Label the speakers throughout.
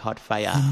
Speaker 1: hot fire.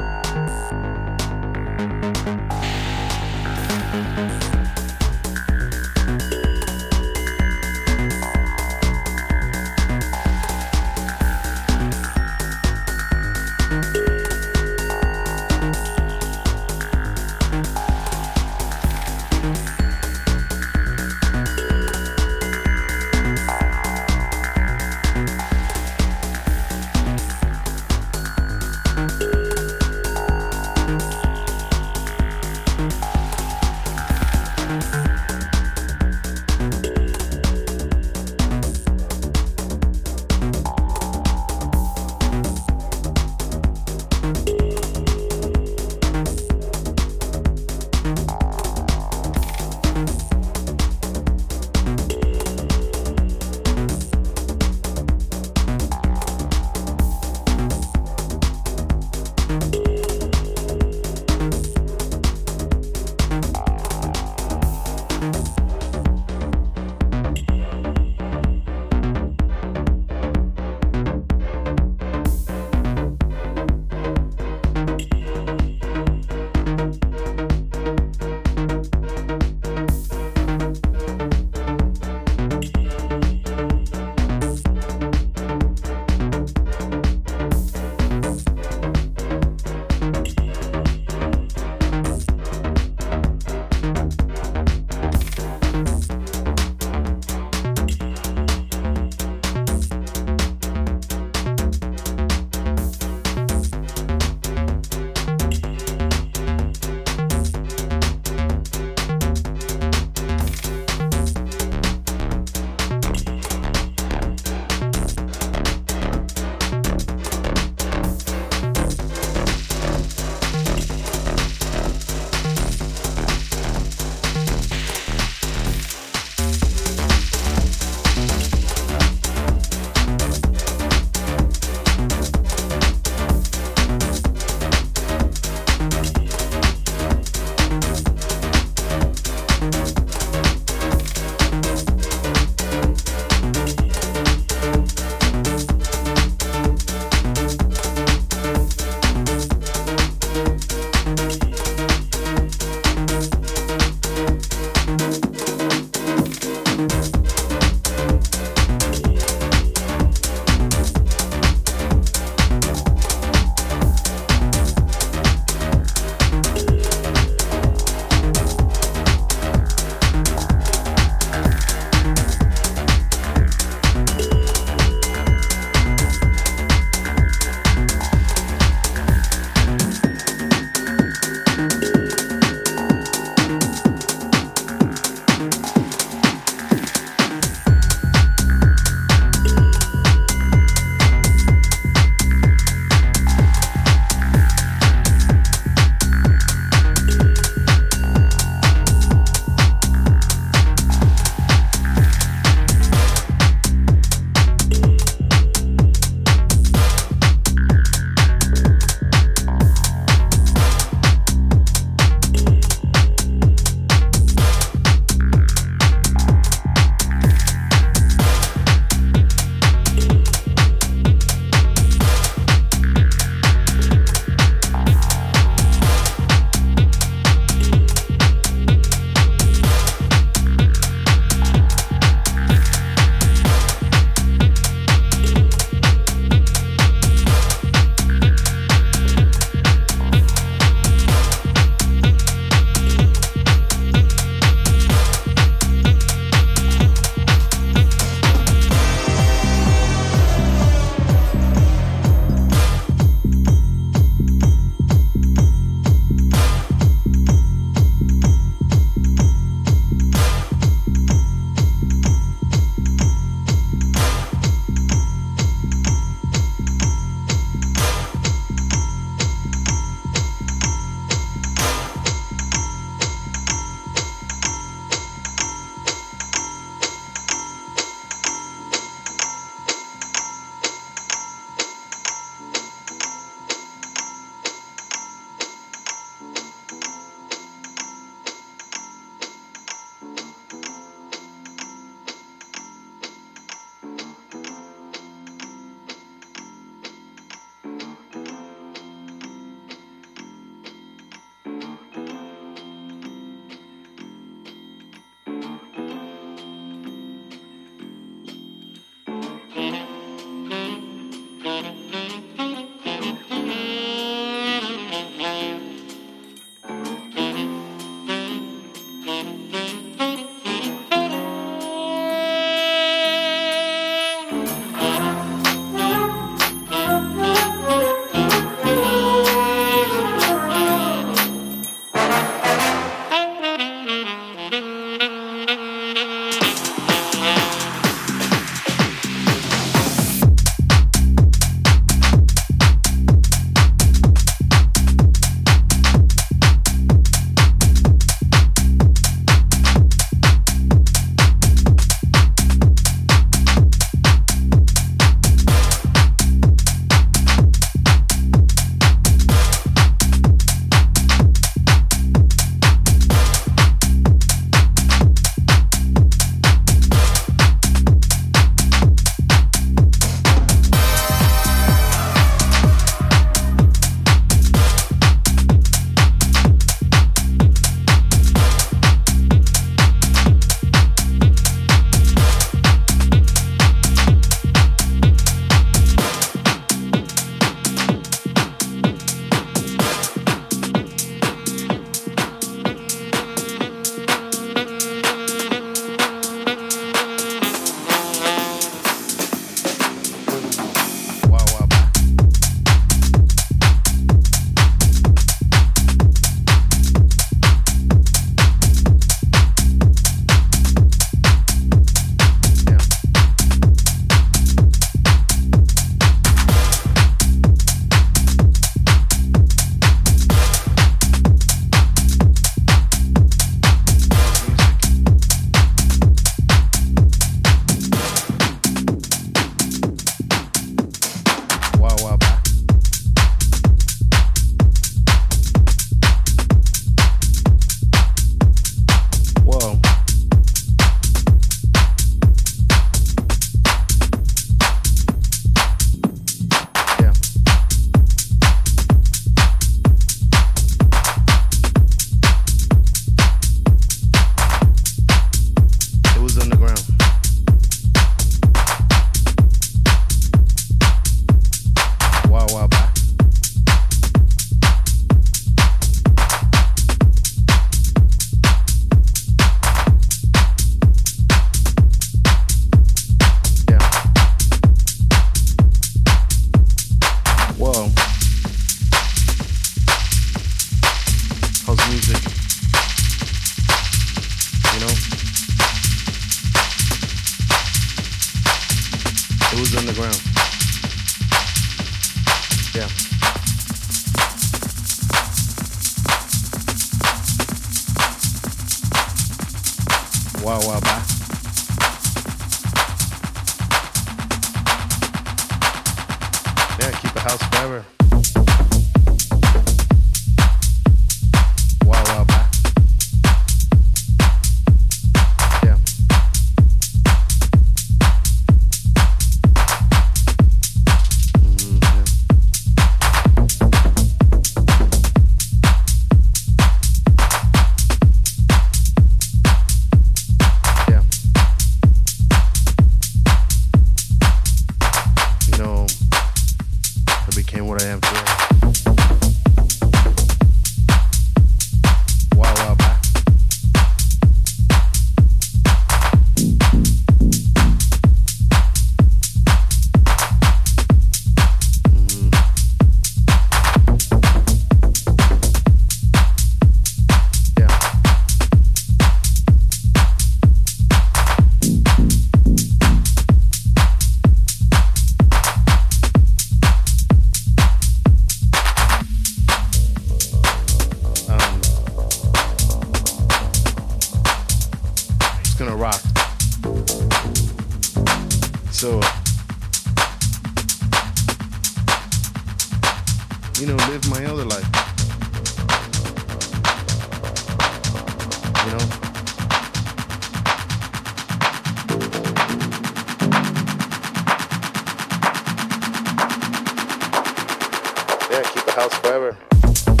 Speaker 2: Yeah, keep the house forever.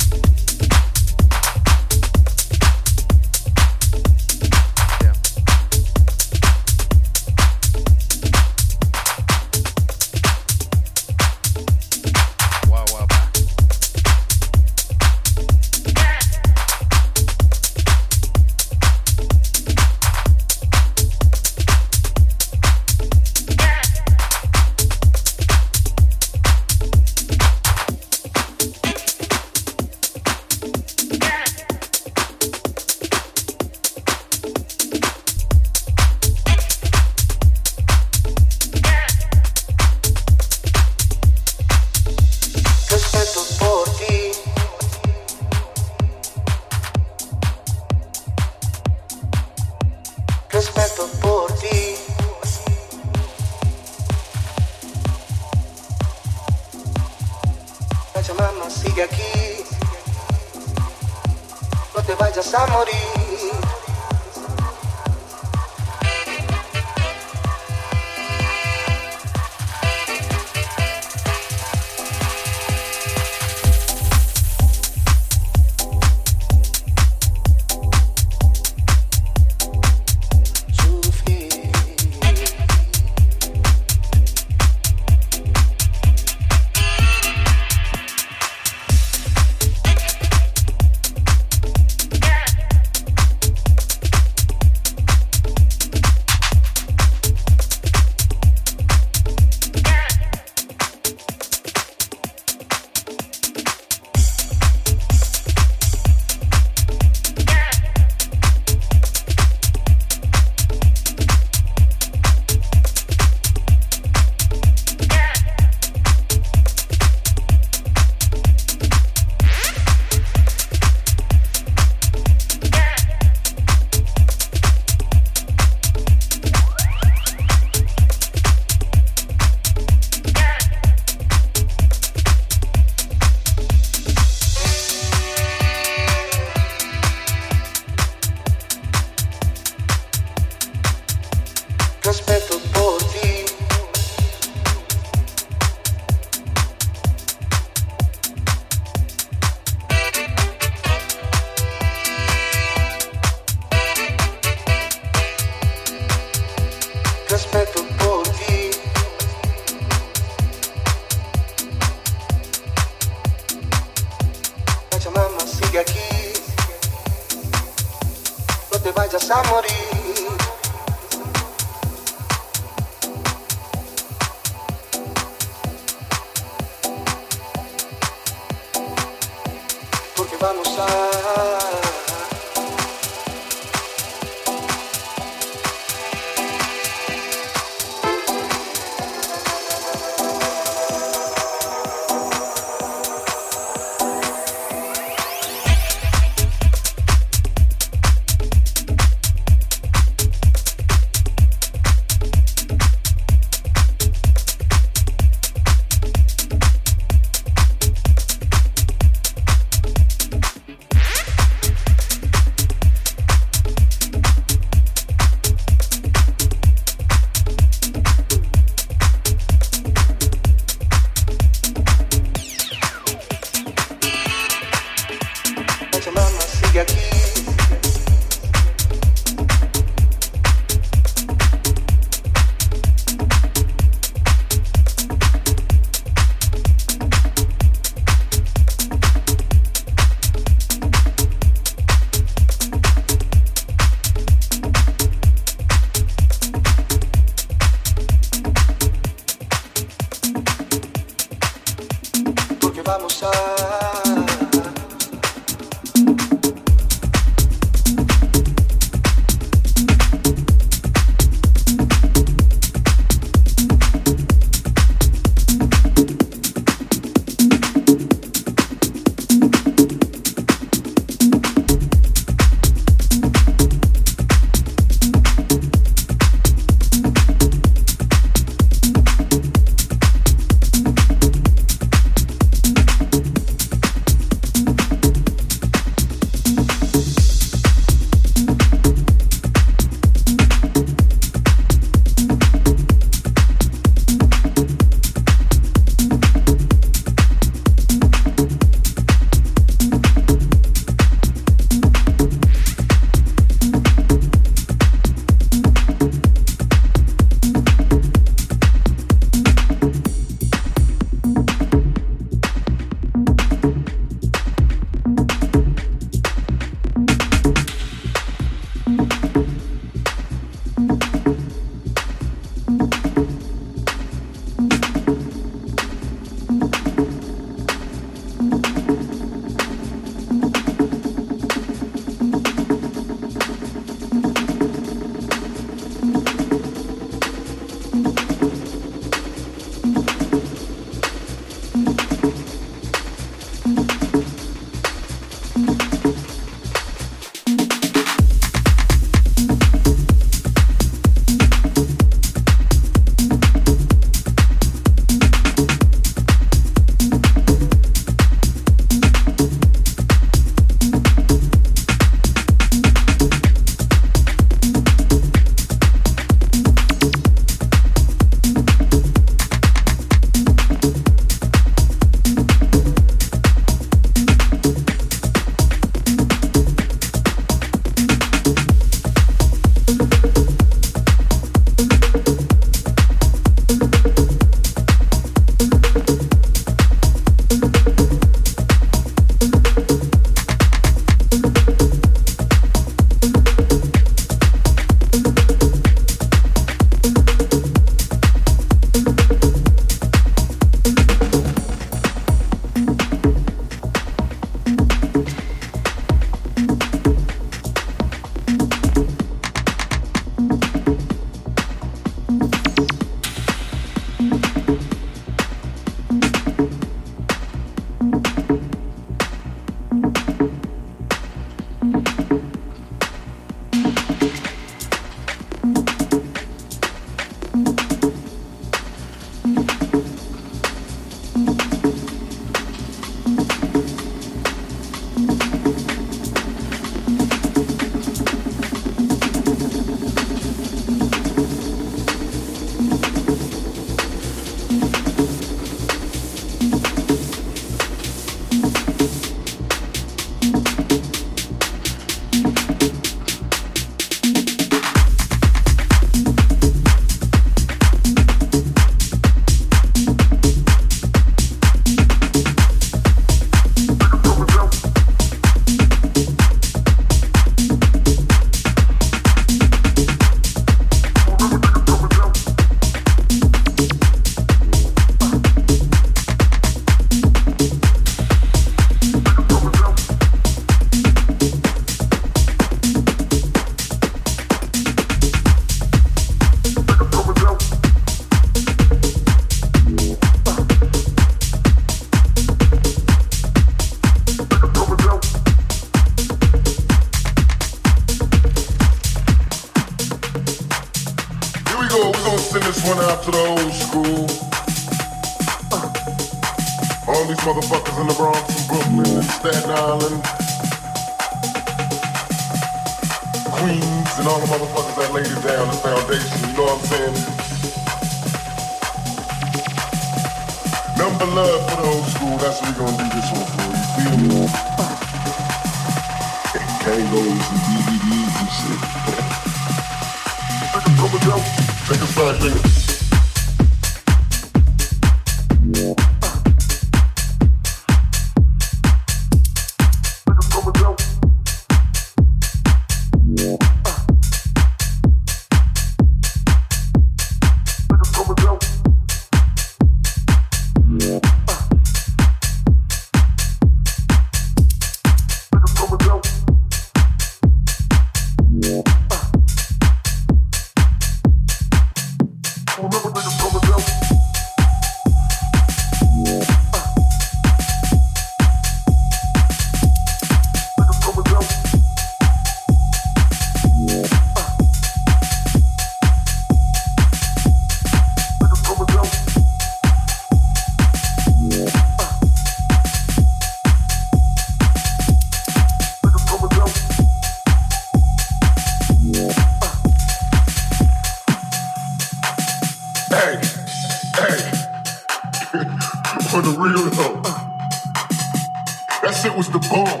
Speaker 3: That shit was the bomb.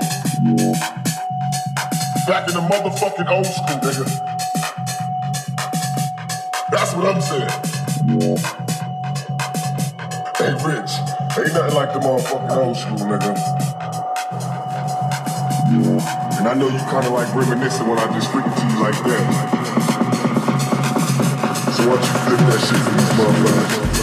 Speaker 3: Back in the motherfucking old school, nigga. That's what I'm saying. Hey, Rich, ain't nothing like the motherfucking old school, nigga. And I know you kinda like reminiscing when I just freaking to you like that. So why don't you flip that shit for these motherfuckers?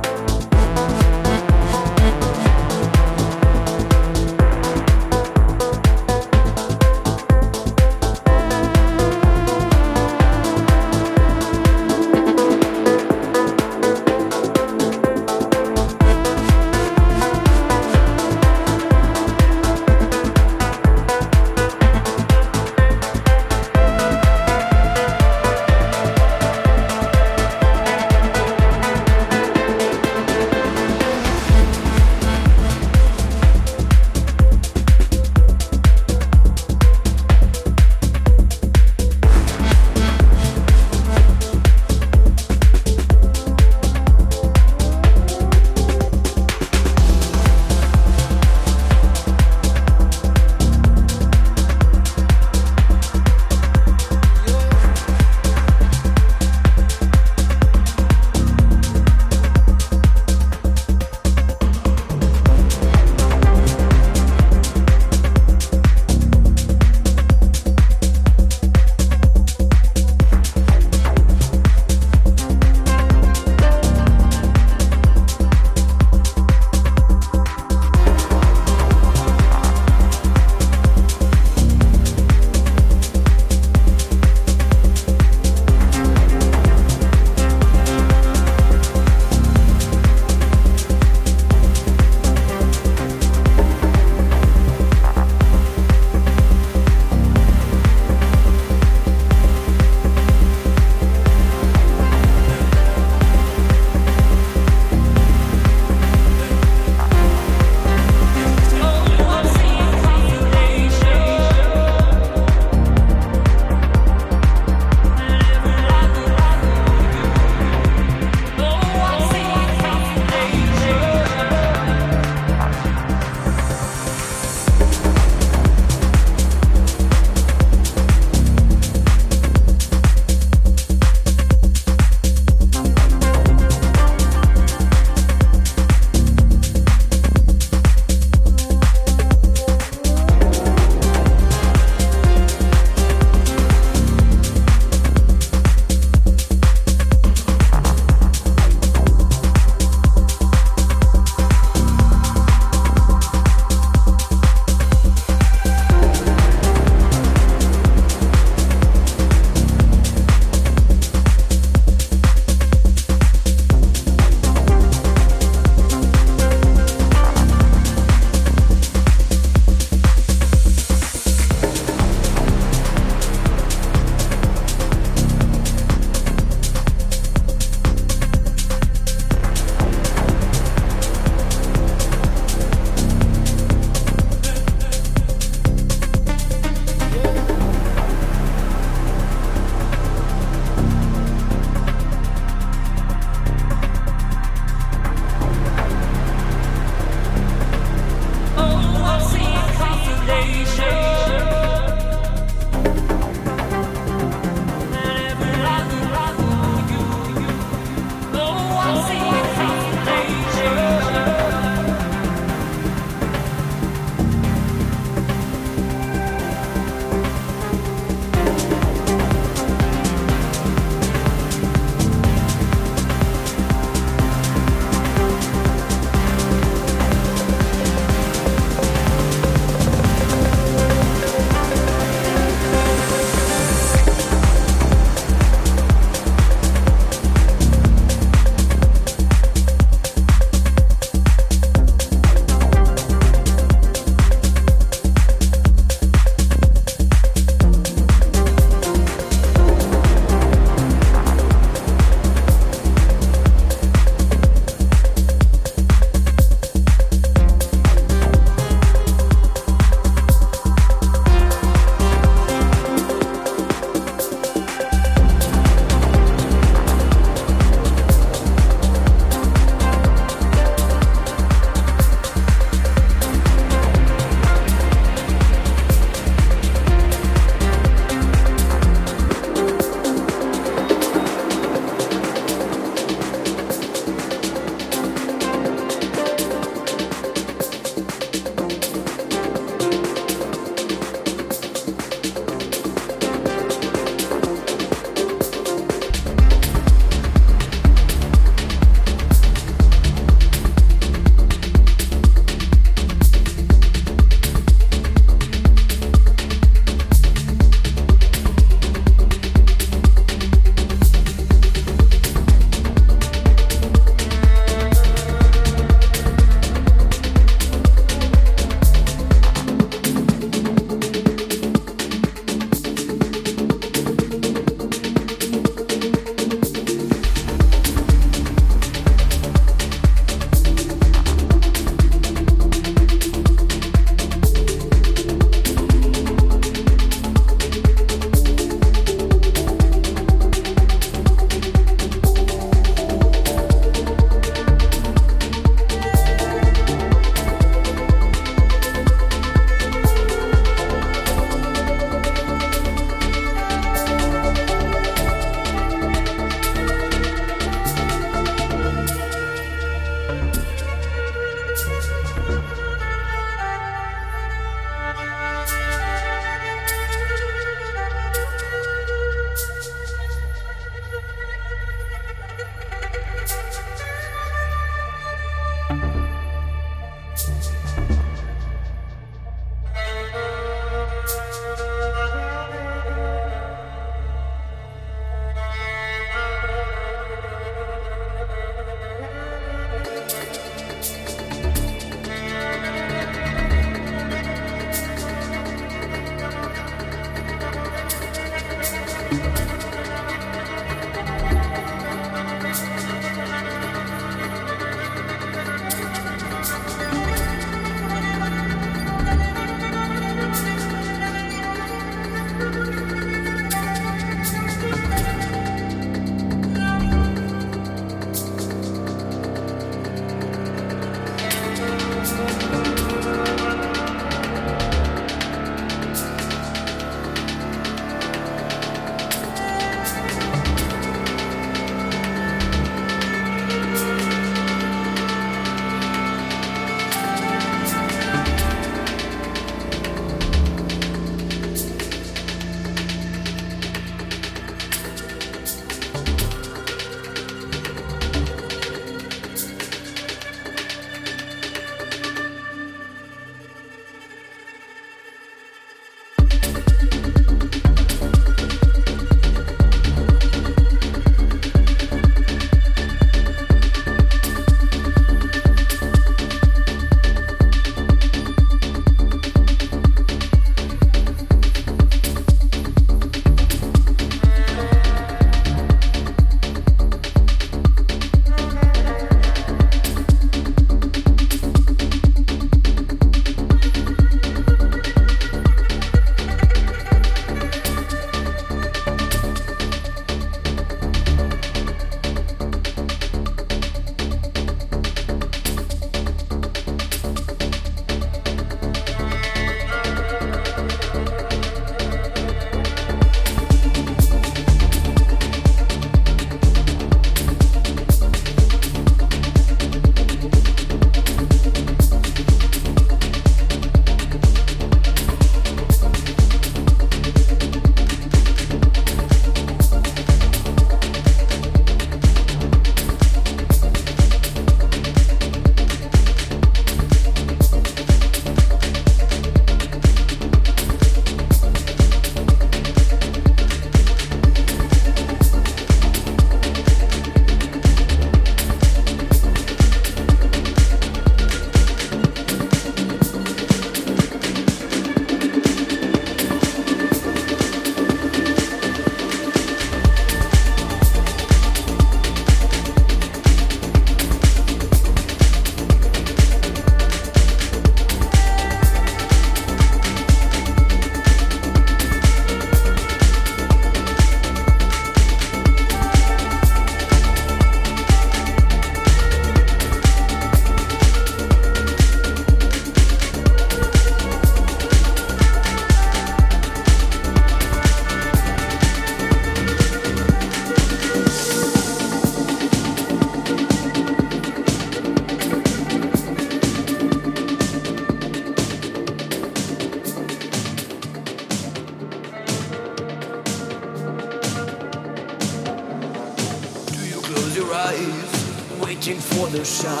Speaker 1: The shine?